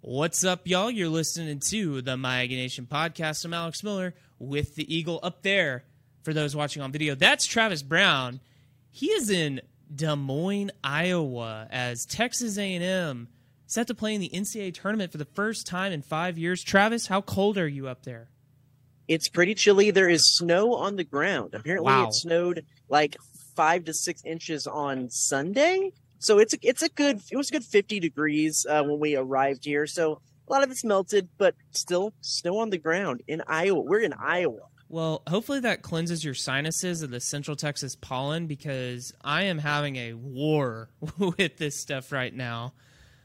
What's up, y'all? You're listening to the My Aggie Nation podcast. I'm Alex Miller with the Eagle up there. For those watching on video, that's Travis Brown. He is in Des Moines, Iowa, as Texas A&M set to play in the NCAA tournament for the first time in five years. Travis, how cold are you up there? It's pretty chilly. There is snow on the ground. Apparently, Wow. it snowed like five to six inches on Sunday. So it's a, it's a good. It was a good fifty degrees uh, when we arrived here. So a lot of it's melted, but still snow on the ground in Iowa. We're in Iowa. Well, hopefully that cleanses your sinuses of the Central Texas pollen because I am having a war with this stuff right now.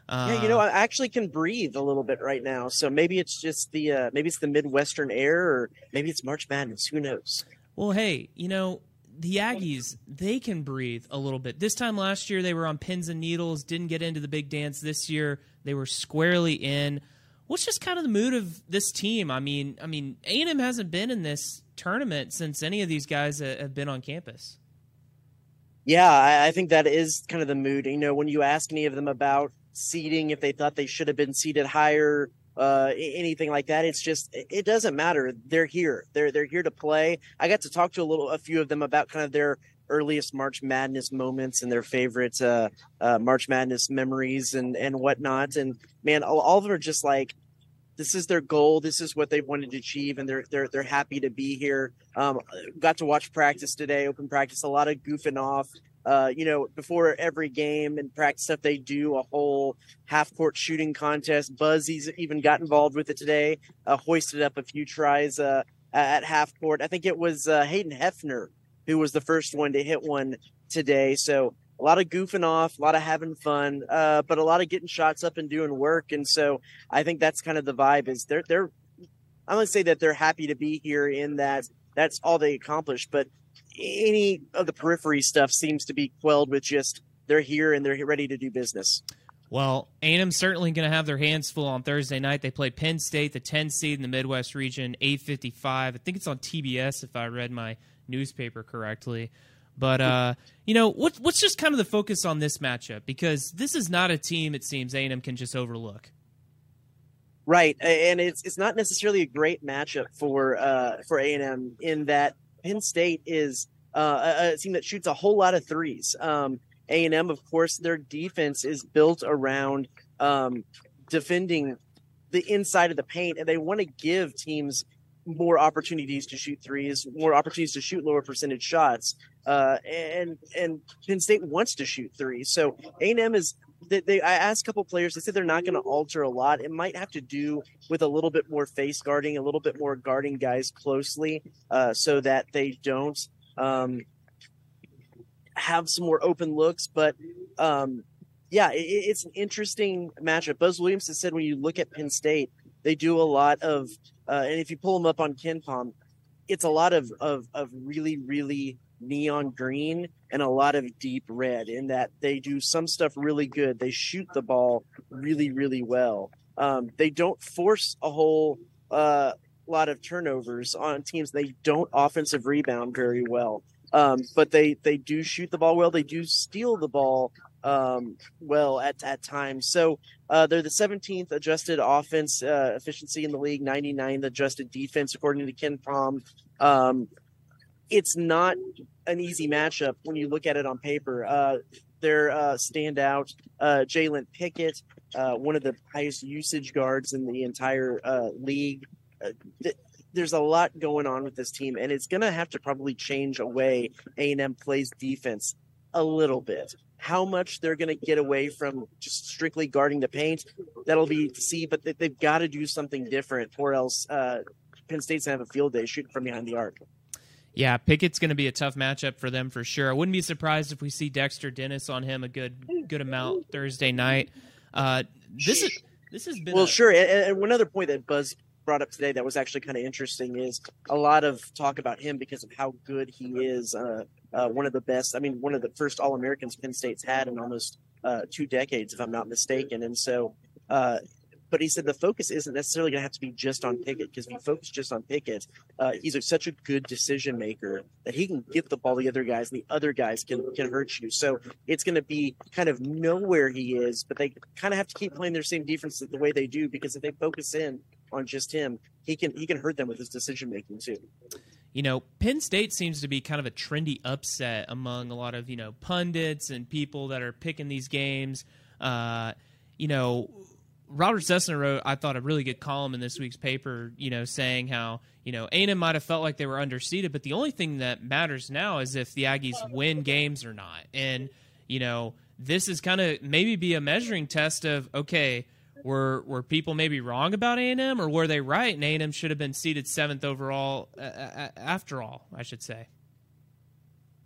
Uh, yeah, you know, I actually can breathe a little bit right now. So maybe it's just the uh, maybe it's the Midwestern air, or maybe it's March Madness. Who knows? Well, hey, you know, the Aggies, they can breathe a little bit. This time last year, they were on pins and needles, didn't get into the big dance. This year, they were squarely in. What's just kind of the mood of this team? I mean, I mean, A&M hasn't been in this tournament since any of these guys have been on campus. Yeah, I, I think that is kind of the mood. You know, when you ask any of them about seating, if they thought they should have been seated higher, uh, anything like that, it's just it doesn't matter. They're here. They're they're here to play. I got to talk to a little, a few of them about kind of their earliest March Madness moments and their favorite uh, uh, March Madness memories and and whatnot. And man, all, all of them are just like. This is their goal. This is what they wanted to achieve, and they're they're they're happy to be here. Um, got to watch practice today, open practice. A lot of goofing off, uh, you know, before every game and practice stuff, they do a whole half court shooting contest. Buzzy's even got involved with it today, uh, hoisted up a few tries uh, at half court. I think it was uh, Hayden Hefner who was the first one to hit one today. So a lot of goofing off, a lot of having fun, uh, but a lot of getting shots up and doing work. And so I think that's kind of the vibe. Is they're they're I'm gonna say that they're happy to be here in that that's all they accomplished, but any of the periphery stuff seems to be quelled with just they're here and they're ready to do business. Well, A&M's certainly going to have their hands full on Thursday night. They play Penn State, the 10 seed in the Midwest region, 855. I think it's on TBS if I read my newspaper correctly. But uh, you know, what, what's just kind of the focus on this matchup because this is not a team it seems A&M can just overlook. Right, and it's it's not necessarily a great matchup for uh, for A and M in that Penn State is uh, a, a team that shoots a whole lot of threes. Um, A and M, of course, their defense is built around um, defending the inside of the paint, and they want to give teams more opportunities to shoot threes, more opportunities to shoot lower percentage shots. Uh, and and Penn State wants to shoot threes, so A and M is they, they I asked a couple players. They said they're not going to alter a lot. It might have to do with a little bit more face guarding, a little bit more guarding guys closely, uh, so that they don't um, have some more open looks. But um, yeah, it, it's an interesting matchup. Buzz Williams has said when you look at Penn State, they do a lot of, uh, and if you pull them up on KenPom, it's a lot of of of really really neon green and a lot of deep red in that they do some stuff really good. They shoot the ball really, really well. Um, they don't force a whole uh, lot of turnovers on teams. They don't offensive rebound very well, um, but they they do shoot the ball well. They do steal the ball um, well at at times. So uh, they're the 17th adjusted offense uh, efficiency in the league, 99th adjusted defense according to KenPom. Um, it's not an easy matchup when you look at it on paper. Uh, their uh, standout, uh, Jalen Pickett, uh, one of the highest usage guards in the entire uh, league. Uh, th- there's a lot going on with this team, and it's going to have to probably change a way A&M plays defense a little bit. How much they're going to get away from just strictly guarding the paint, that'll be to see. But they, they've got to do something different, or else uh, Penn State's going to have a field day shooting from behind the arc. Yeah, Pickett's going to be a tough matchup for them for sure. I wouldn't be surprised if we see Dexter Dennis on him a good good amount Thursday night. Uh, this is this has been Well, a- sure. And, and one other point that Buzz brought up today that was actually kind of interesting is a lot of talk about him because of how good he is. Uh, uh, one of the best. I mean, one of the first All Americans Penn State's had in almost uh, two decades, if I'm not mistaken. And so, uh, but he said the focus isn't necessarily going to have to be just on Pickett because if you focus just on Pickett, uh, he's a, such a good decision maker that he can get the ball to the other guys, and the other guys can can hurt you. So it's going to be kind of know where he is, but they kind of have to keep playing their same defense the way they do because if they focus in on just him, he can he can hurt them with his decision making too. You know, Penn State seems to be kind of a trendy upset among a lot of you know pundits and people that are picking these games. Uh, you know, Robert Cessna wrote, I thought, a really good column in this week's paper, you know, saying how, you know, A&M might have felt like they were underseeded, but the only thing that matters now is if the Aggies win games or not. And, you know, this is kind of maybe be a measuring test of, okay, were were people maybe wrong about A&M or were they right and A&M should have been seeded seventh overall uh, after all, I should say.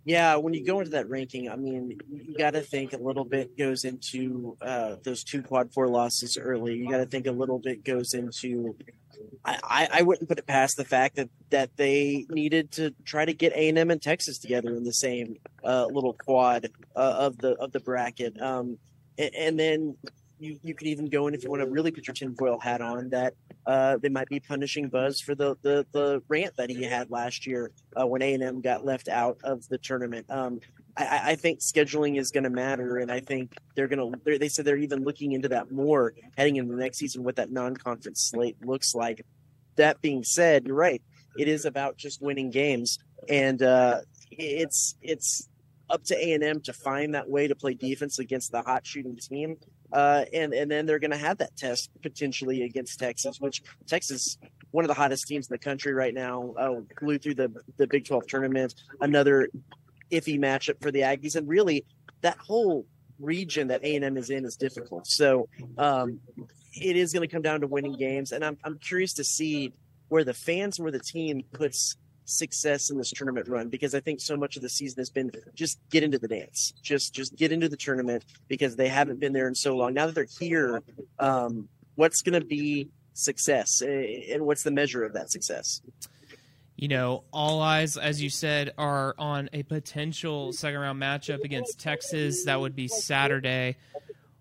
Yeah, when you go into that ranking, I mean, you got to think a little bit goes into uh, those two quad four losses early. You got to think a little bit goes into. I, I wouldn't put it past the fact that that they needed to try to get A and M and Texas together in the same uh, little quad uh, of the of the bracket. Um, and, and then you, you could even go in if you want to really put your tinfoil hat on that uh, they might be punishing Buzz for the, the, the rant that he had last year uh, when A and M got left out of the tournament. Um, I, I, think scheduling is going to matter, and I think they're going to. They said they're even looking into that more heading into the next season, what that non-conference slate looks like. That being said, you're right. It is about just winning games, and uh, it's it's up to A and M to find that way to play defense against the hot shooting team. Uh, and and then they're going to have that test potentially against Texas, which Texas one of the hottest teams in the country right now. Uh, flew through the the Big Twelve tournament, another iffy matchup for the Aggies, and really that whole region that A and M is in is difficult. So um, it is going to come down to winning games, and I'm I'm curious to see where the fans and where the team puts success in this tournament run because I think so much of the season has been just get into the dance, just just get into the tournament because they haven't been there in so long. Now that they're here, um, what's going to be success, and what's the measure of that success? You know, all eyes, as you said, are on a potential second round matchup against Texas. That would be Saturday.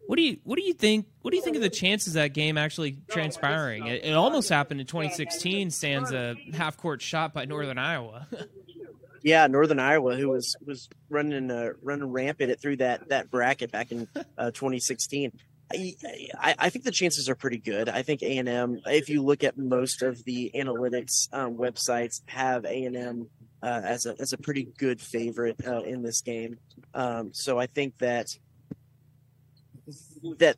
What do you what do you think? What do you think of the chances that game actually transpiring? It, it almost happened in 2016. Stands a half court shot by Northern Iowa. yeah, Northern Iowa, who was was running uh, running rampant it through that that bracket back in uh, 2016. I, I, I, think the chances are pretty good. I think A and M. If you look at most of the analytics um, websites, have A and M uh, as a as a pretty good favorite uh, in this game. Um, so I think that that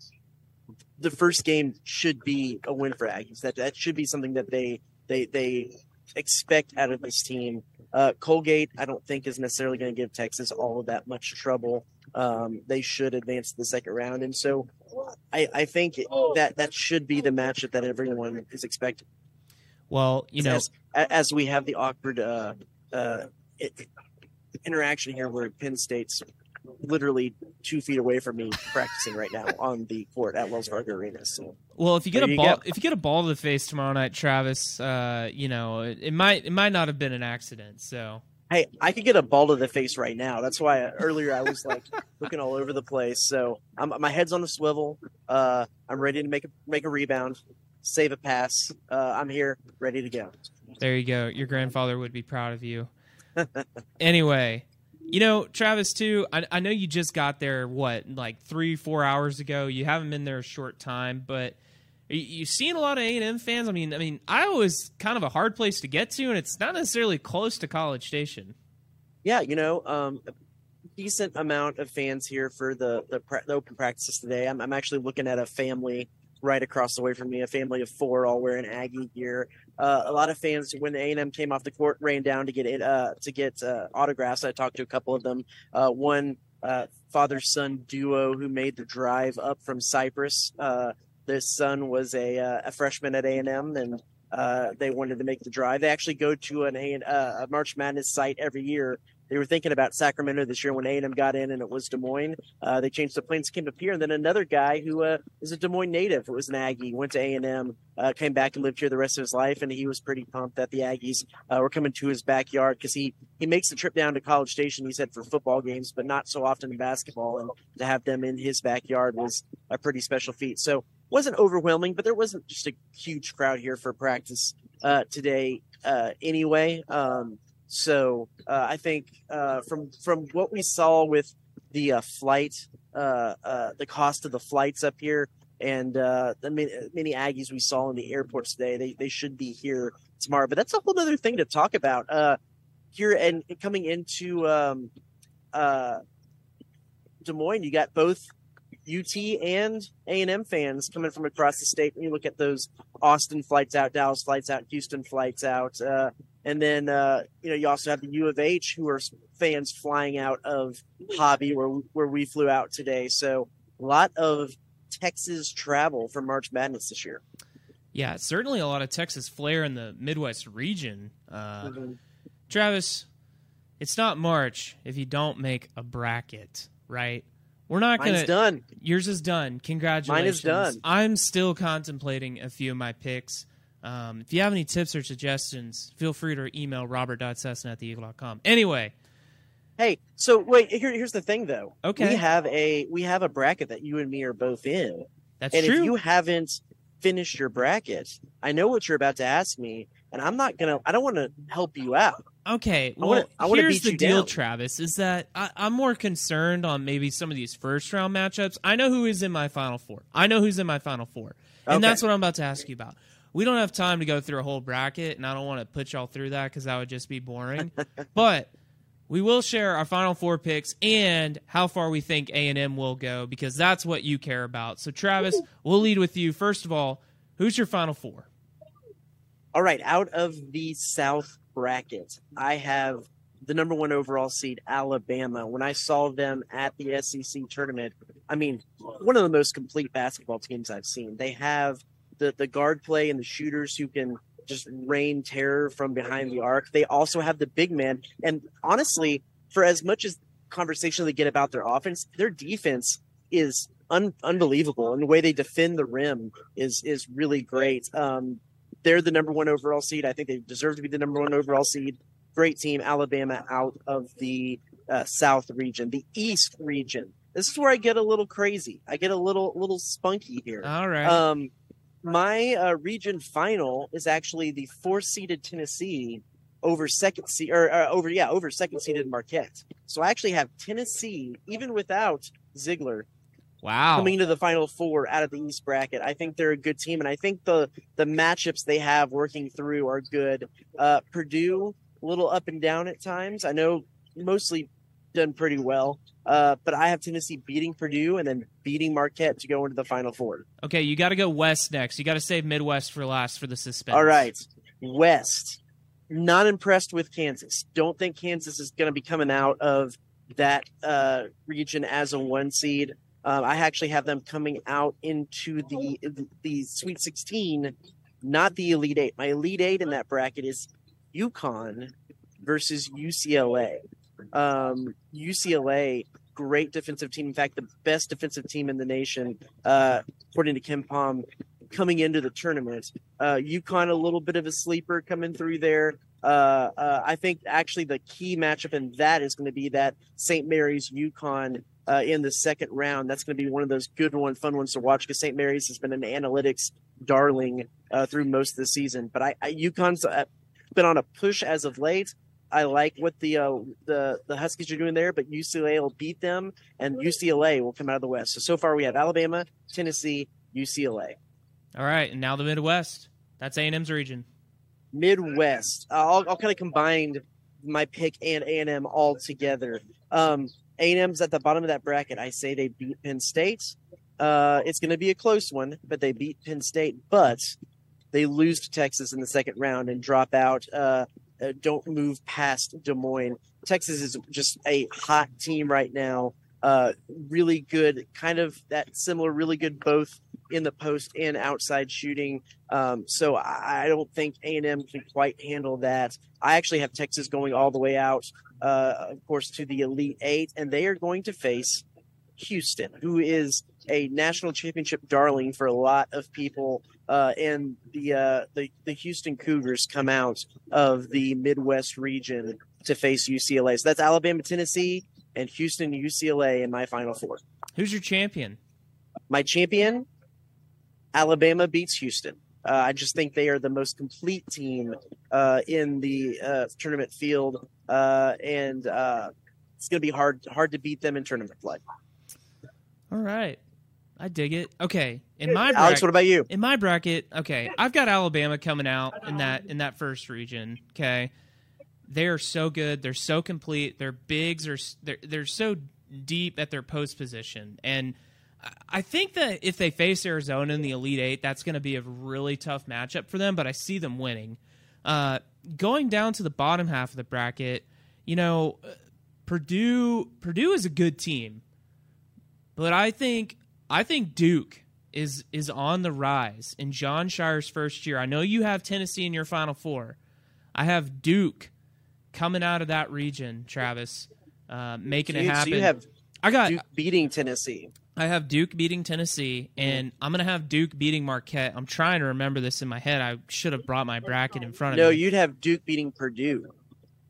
the first game should be a win for Aggies. That that should be something that they they they expect out of this team. Uh, Colgate, I don't think is necessarily going to give Texas all of that much trouble. Um, they should advance to the second round, and so I, I think that that should be the matchup that everyone is expecting. Well, you know, as, as we have the awkward uh, uh, interaction here, where Penn State's literally two feet away from me practicing right now on the court at Wells Fargo Arena. So. Well, if you get a ball, go. if you get a ball to the face tomorrow night, Travis, uh, you know it, it, might it might not have been an accident. So hey, I could get a ball to the face right now. That's why earlier I was like looking all over the place. So I'm, my head's on the swivel. Uh, I'm ready to make a make a rebound, save a pass. Uh, I'm here, ready to go. There you go. Your grandfather would be proud of you. anyway, you know, Travis, too, I, I, know you just got there, what, like three, four hours ago. You haven't been there a short time, but you, you seen a lot of A&M fans. I mean, I mean, Iowa is kind of a hard place to get to, and it's not necessarily close to College Station. Yeah, you know, um, decent amount of fans here for the, the, the open practices today. I'm, I'm actually looking at a family right across the way from me, a family of four all wearing Aggie gear. Uh, a lot of fans, when the A&M came off the court, ran down to get it uh, to get uh, autographs. I talked to a couple of them. Uh, one uh, father son duo who made the drive up from Cypress. Uh, their son was a, a freshman at A&M, and they wanted to make the drive. They actually go to an a, a March Madness site every year they were thinking about Sacramento this year when A&M got in and it was Des Moines. Uh, they changed the plans, came up here, and then another guy who uh, is a Des Moines native, it was an Aggie, went to A&M, uh, came back and lived here the rest of his life, and he was pretty pumped that the Aggies uh, were coming to his backyard because he he makes the trip down to College Station. He said for football games, but not so often in basketball, and to have them in his backyard was a pretty special feat. So wasn't overwhelming, but there wasn't just a huge crowd here for practice uh, today uh, anyway. Um, so uh, I think uh, from from what we saw with the uh, flight, uh, uh, the cost of the flights up here, and uh, the many, Aggies we saw in the airports today, they they should be here tomorrow. But that's a whole other thing to talk about. Here and coming into um, Des Moines, you got both UT and A and M fans coming from across the state. When you look at those Austin flights out, Dallas flights out, Houston flights out, uh, and then uh, you know you also have the U of H who are fans flying out of Hobby where where we flew out today. So a lot of Texas travel for March Madness this year. Yeah, certainly a lot of Texas flair in the Midwest region. Uh, mm-hmm. Travis, it's not March if you don't make a bracket, right? We're not gonna. done. Yours is done. Congratulations. Mine is done. I'm still contemplating a few of my picks. Um, if you have any tips or suggestions, feel free to email robert.cessna at theeagle.com. Anyway. Hey, so wait, here, here's the thing though. Okay. We have a we have a bracket that you and me are both in. That's and true. if you haven't finished your bracket, I know what you're about to ask me, and I'm not gonna I don't want to help you out. Okay, well, I wanna, I here's the deal, down. Travis. Is that I, am more concerned on maybe some of these first round matchups. I know who is in my final four. I know who's in my final four, and okay. that's what I'm about to ask you about. We don't have time to go through a whole bracket, and I don't want to put y'all through that because that would just be boring. but we will share our final four picks and how far we think A and M will go because that's what you care about. So, Travis, we'll lead with you. First of all, who's your final four? All right, out of the South bracket, I have the number one overall seed, Alabama. When I saw them at the SEC tournament, I mean, one of the most complete basketball teams I've seen. They have the, the guard play and the shooters who can just rain terror from behind the arc. They also have the big man. And honestly, for as much as conversation they get about their offense, their defense is un- unbelievable. And the way they defend the rim is is really great. Um, they're the number one overall seed. I think they deserve to be the number one overall seed. Great team, Alabama out of the uh, South region, the East region. This is where I get a little crazy. I get a little little spunky here. All right. Um, my uh, region final is actually the four seeded Tennessee over second seed or uh, over yeah over second seeded Marquette. So I actually have Tennessee even without Zeigler. Wow. Coming to the final four out of the East bracket. I think they're a good team, and I think the the matchups they have working through are good. Uh, Purdue, a little up and down at times. I know mostly done pretty well. Uh, but I have Tennessee beating Purdue and then beating Marquette to go into the Final Four. Okay, you got to go West next. You got to save Midwest for last for the suspense. All right, West. Not impressed with Kansas. Don't think Kansas is going to be coming out of that uh, region as a one seed. Uh, I actually have them coming out into the the Sweet 16, not the Elite Eight. My Elite Eight in that bracket is UConn versus UCLA. Um, UCLA, great defensive team. In fact, the best defensive team in the nation, uh, according to KenPom, coming into the tournament. Uh, UConn, a little bit of a sleeper coming through there. Uh, uh, I think actually the key matchup in that is going to be that St. Mary's UConn uh, in the second round. That's going to be one of those good one, fun ones to watch because St. Mary's has been an analytics darling uh, through most of the season. But I, I UConn's uh, been on a push as of late. I like what the uh, the the Huskies are doing there, but UCLA will beat them, and UCLA will come out of the West. So so far we have Alabama, Tennessee, UCLA. All right, and now the Midwest. That's A and M's region. Midwest. I'll, I'll kind of combine my pick and A and M all together. Um, a&M's at the bottom of that bracket. I say they beat Penn State. Uh, it's going to be a close one, but they beat Penn State. But they lose to Texas in the second round and drop out. Uh, uh, don't move past Des Moines. Texas is just a hot team right now. Uh, really good, kind of that similar, really good both in the post and outside shooting. Um, so I, don't think A and M can quite handle that. I actually have Texas going all the way out uh, of course, to the Elite Eight, and they are going to face Houston, who is a national championship darling for a lot of people. Uh, and the, uh, the the Houston Cougars come out of the Midwest region to face UCLA. So that's Alabama, Tennessee, and Houston, UCLA in my Final Four. Who's your champion? My champion, Alabama beats Houston. Uh, I just think they are the most complete team uh, in the uh, tournament field, uh, and uh, it's going to be hard hard to beat them in tournament play. All right, I dig it. Okay, in my bracket, Alex, what about you? in my bracket, okay, I've got Alabama coming out in that in that first region. Okay, they are so good. They're so complete. Their bigs are they're they're so deep at their post position, and I- think that if they face Arizona in the Elite Eight, that's going to be a really tough matchup for them. But I see them winning. Uh, going down to the bottom half of the bracket, you know, Purdue Purdue is a good team, but I think I think Duke is is on the rise in Jon Scheyer's first year. I know you have Tennessee in your Final Four. I have Duke coming out of that region, Travis, uh, making So it you, so happen. you have I got Duke beating Tennessee. I have Duke beating Tennessee, and I'm gonna have Duke beating Marquette. I'm trying to remember this in my head. I should have brought my bracket in front of No, me. No, you'd have Duke beating Purdue.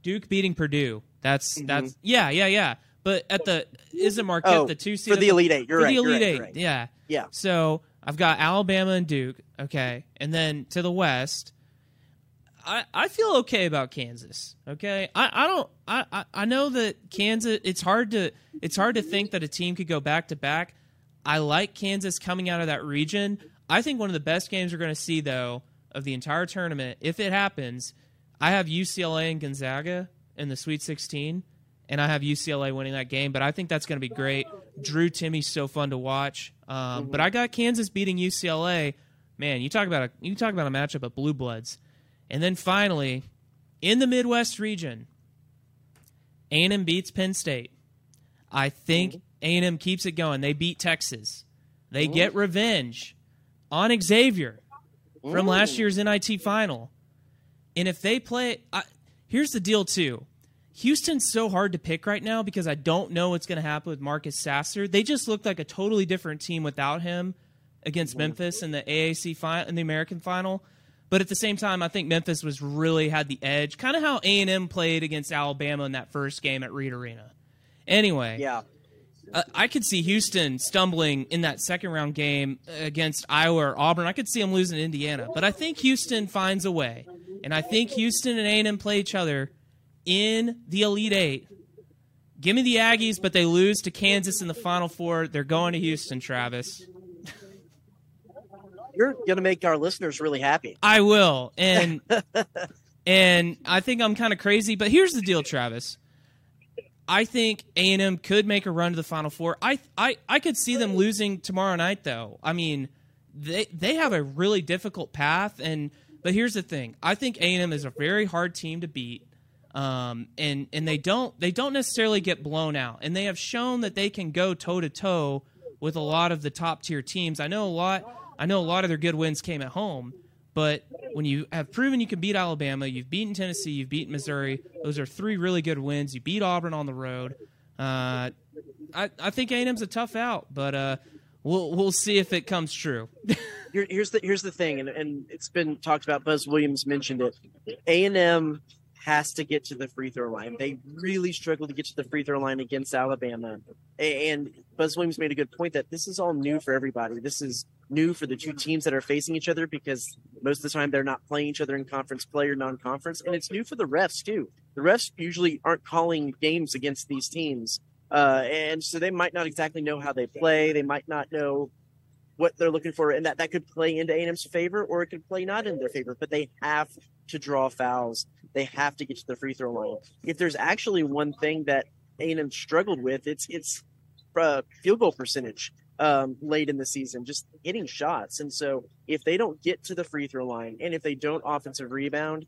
Duke beating Purdue. That's Mhm. that's yeah yeah yeah. But at the isn't Marquette Oh, the two seed for the Elite Eight. You're for right. the Elite right, Eight? you're right. Yeah Yeah. So I've got Alabama and Duke. Okay, and then to the west, I I feel okay about Kansas. Okay, I I don't I I, I know that Kansas. It's hard to it's hard to think that a team could go back to back. I like Kansas coming out of that region. I think one of the best games we're going to see though of the entire tournament, if it happens, I have UCLA and Gonzaga in the Sweet 16, and I have UCLA winning that game. But I think that's going to be great. Drew Timme's so fun to watch. Um, But mm-hmm. I got Kansas beating UCLA. Man, you talk about a you talk about a matchup of blue bloods, and then finally, in the Midwest region, A&M beats Penn State. I think mm-hmm. A&M keeps it going. They beat Texas. They mm-hmm. get revenge on Xavier from last mm. year's NIT final. And if they play, I, here's the deal too. Houston's so hard to pick right now because I don't know what's going to happen with Marcus Sasser. They just looked like a totally different team without him against Memphis in the AAC final, in the American final. But at the same time, I think Memphis was really had the edge, kind of how A and M played against Alabama in that first game at Reed Arena. Anyway, Yeah. uh, I could see Houston stumbling in that second round game against Iowa or Auburn. I could see them losing to Indiana, but I think Houston finds a way, and I think Houston and A&M play each other in the Elite Eight. Give me the Aggies, but they lose to Kansas in the Final Four. They're going to Houston, Travis. You're going to make our listeners really happy. I will, and and I think I'm kind of crazy, but here's the deal, Travis. I think A and M could make a run to the Final Four. I I I could see them losing tomorrow night, though. I mean, they they have a really difficult path, and but here's the thing: I think A and M is a very hard team to beat, um, and and they don't they don't necessarily get blown out, and they have shown that they can go toe to toe with a lot of the top tier teams. I know a lot. I know a lot of their good wins came at home, but when you have proven you can beat Alabama, you've beaten Tennessee, you've beaten Missouri. Those are three really good wins. You beat Auburn on the road. Uh, I I think A&M's a tough out, but uh, we'll we'll see if it comes true. Here, here's the here's the thing, and, and it's been talked about. Buzz Williams mentioned it. A and M has to get to the free throw line. They really struggled to get to the free throw line against Alabama. And Buzz Williams made a good point that this is all new for everybody. This is new for the two teams that are facing each other because most of the time they're not playing each other in conference play or non-conference, and it's new for the refs too. The refs usually aren't calling games against these teams, uh, and so they might not exactly know how they play. They might not know what they're looking for, and that that could play into A&M's favor or it could play not in their favor. But they have to draw fouls. They have to get to the free throw line. If there's actually one thing that A&M struggled with, it's it's uh, field goal percentage um, late in the season, just hitting shots. And so if they don't get to the free throw line, and if they don't offensive rebound,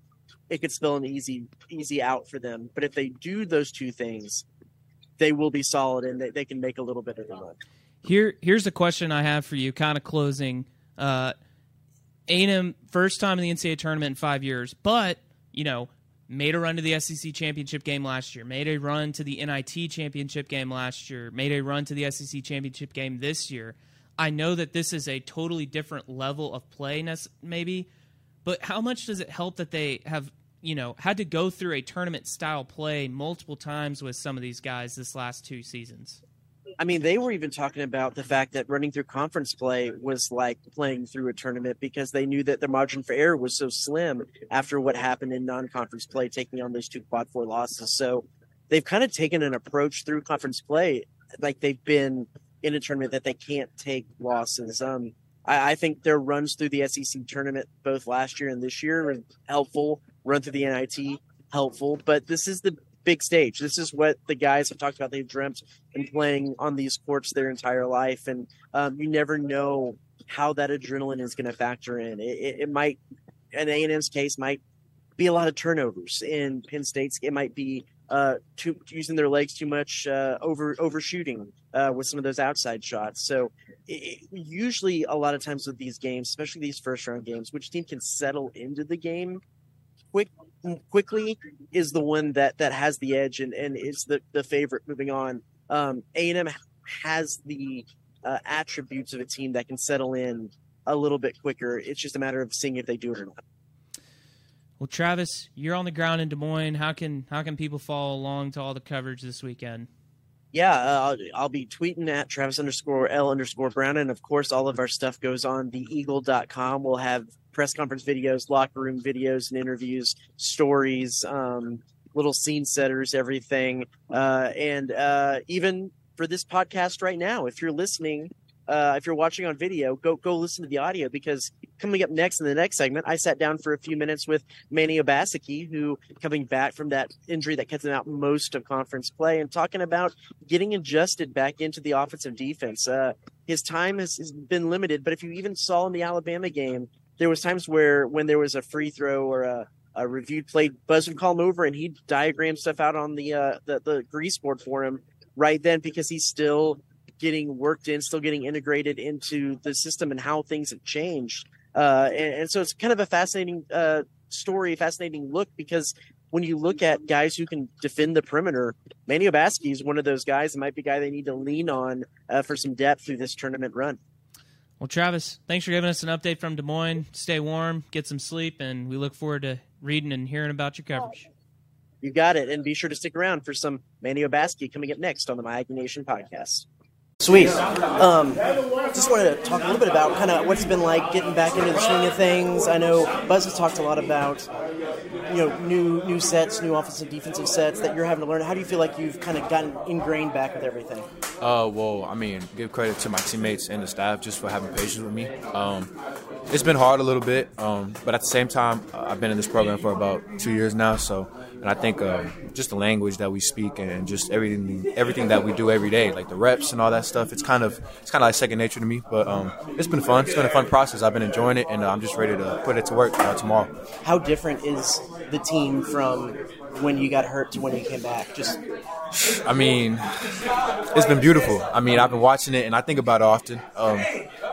it could spell an easy easy out for them. But if they do those two things, they will be solid and they, they can make a little bit of a run. Here, here's a question I have for you, kind of closing. Uh, A&M first time in the NCAA tournament in five years, but you know made a run to the SEC championship game last year, made a run to the NIT championship game last year, made a run to the SEC championship game this year. I know that this is a totally different level of play, maybe, but how much does it help that they have you know had to go through a tournament style play multiple times with some of these guys this last two seasons? I mean, they were even talking about the fact that running through conference play was like playing through a tournament because they knew that their margin for error was so slim after what happened in non-conference play, taking on those two quad four losses. So they've kind of taken an approach through conference play like they've been in a tournament that they can't take losses. Um, I, I think their runs through the SEC tournament both last year and this year were helpful. Run through the NIT helpful, but this is the big stage. This is what the guys have talked about. They've dreamt and playing on these courts their entire life, and um, you never know how that adrenaline is going to factor in. It, it, it might, in A and M's case, might be a lot of turnovers. In Penn State's, it might be uh, too, using their legs too much, uh, over overshooting uh, with some of those outside shots. So it, usually, a lot of times with these games, especially these first round games, which team can settle into the game quick quickly is the one that that has the edge and and is the the favorite moving on. Um, A&M has the uh, attributes of a team that can settle in a little bit quicker. It's just a matter of seeing if they do it or not. Well, Travis, you're on the ground in Des Moines. How can how can people follow along to all the coverage this weekend? Yeah, uh, I'll, be tweeting at Travis underscore L underscore Brown. And of course, all of our stuff goes on theeagle.com. We'll have press conference videos, locker room videos and interviews, stories, um, little scene setters, everything. Uh, and uh, even for this podcast right now, if you're listening, uh, if you're watching on video, go go listen to the audio because coming up next in the next segment, I sat down for a few minutes with Manny Obaseki, who coming back from that injury that kept him out most of conference play, and talking about getting adjusted back into the offensive defense. Uh, his time has, has been limited, but if you even saw in the Alabama game, there was times where when there was a free throw or a, a reviewed play, Buzz would call him over and he'd diagram stuff out on the uh, the, the grease board for him right then because he's still getting worked in, still getting integrated into the system and how things have changed. Uh, and, and, so it's kind of a fascinating uh, story, fascinating look because when you look at guys who can defend the perimeter, Manny Obaseki is one of those guys. It might be a guy they need to lean on uh, for some depth through this tournament run. Well, Travis, thanks for giving us an update from Des Moines. Stay warm, get some sleep, and we look forward to reading and hearing about your coverage. You got it. And be sure to stick around for some Manny Obaseki coming up next on the My Nation podcast. Sweet. Um, just wanted to talk a little bit about kind of what's been like getting back into the swing of things. I know Buzz has talked a lot about you know new new sets, new offensive defensive sets that you're having to learn. How do you feel like you've kind of gotten ingrained back with everything? Uh, well, I mean, give credit to my teammates and the staff just for having patience with me. Um, it's been hard a little bit, um, but at the same time, I've been in this program for about two years now, so and I think uh, just the language that we speak and just everything everything that we do every day, like the reps and all that stuff, it's kind of it's kind of like second nature to me. But um, it's been fun. It's been a fun process. I've been enjoying it, and uh, I'm just ready to put it to work uh, tomorrow. How different is the team from when you got hurt to when you came back? Just I mean, it's been beautiful. I mean, I've been watching it, and I think about it often. Um,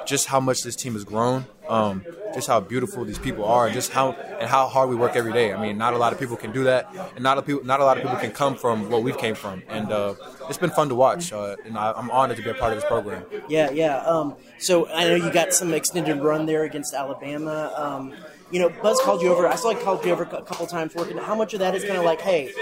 just how much this team has grown, um, just how beautiful these people are, and just how and how hard we work every day. I mean, not a lot of people can do that, and not a people, not a lot of people can come from what we've came from. And uh, it's been fun to watch, uh, and I, am honored to be a part of this program. Yeah, yeah. Um, so I know you got some extended run there against Alabama. Um, you know, Buzz called you over. I saw he called you over a couple times working. How much of that is kind of like, hey,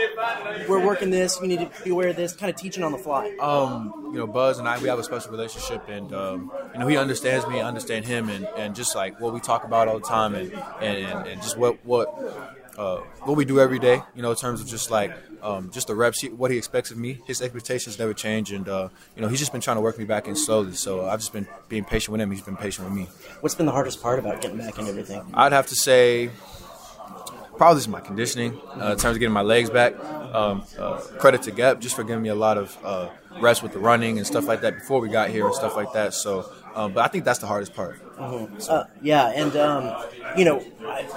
we're working this. You need to be aware of this. Kind of teaching on the fly. Um, you know, Buzz and I, we have a special relationship, and um, you know, he understands me, I understand him, and, and just like what we talk about all the time, and and, and just what what uh, what we do every day. You know, in terms of just like um, just the reps, what he expects of me. His expectations never change, and uh, you know, he's just been trying to work me back in slowly. So I've just been being patient with him. He's been patient with me. What's been the hardest part about getting back and everything? I'd have to say probably just my conditioning uh, in terms of getting my legs back. Um, uh, credit to Gep just for giving me a lot of uh, rest with the running and stuff like that before we got here and stuff like that. So, um, but I think that's the hardest part. Mm-hmm. Uh, yeah, and um, you know,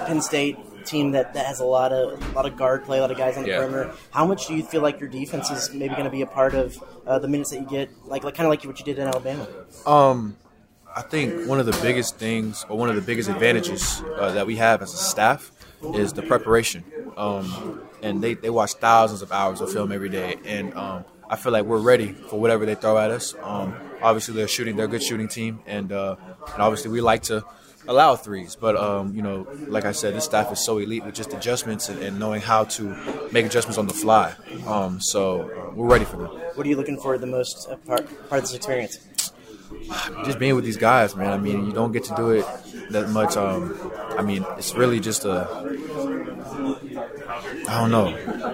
Penn State team that, that has a lot of a lot of guard play, a lot of guys on the yeah. perimeter. How much do you feel like your defense is maybe going to be a part of uh, the minutes that you get, like like kind of like what you did in Alabama? Um, I think one of the biggest things, or one of the biggest advantages uh, that we have as a staff, is the preparation. Um, and they, they watch thousands of hours of film every day, and um, I feel like we're ready for whatever they throw at us. Um, obviously, they're shooting; they're a good shooting team, and, uh, and obviously we like to allow threes. But um, you know, like I said, this staff is so elite with just adjustments and, and knowing how to make adjustments on the fly. Um, so uh, we're ready for them. What are you looking for the most uh, part part of this experience? Just being with these guys, man. I mean, you don't get to do it that much. Um, I mean, it's really just a. I don't know.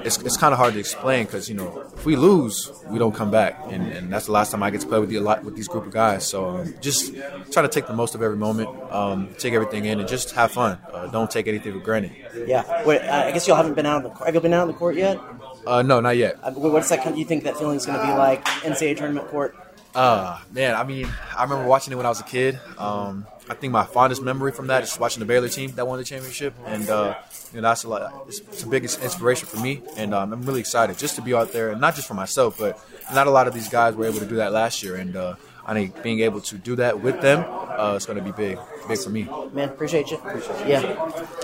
It's, it's kind of hard to explain because you know we lose, we don't come back, and, and that's the last time I get to play with the, a lot with these group of guys. So um, just try to take the most of every moment, um, take everything in, and just have fun. Uh, don't take anything for granted. Yeah. Wait, I guess y'all haven't been out on the court. Have you been out on the court yet? Uh, no, not yet. Uh, what's that? Do you think that feeling is going to be like NCAA tournament court? Uh, man, I mean, I remember watching it when I was a kid. Um, I think my fondest memory from that is watching the Baylor team that won the championship, and uh, you know that's a lot. It's, it's a big inspiration for me, and um, I'm really excited just to be out there, and not just for myself, but not a lot of these guys were able to do that last year, and uh, I think being able to do that with them, uh, it's going to be big, big for me. Man, appreciate you. Appreciate you. Yeah.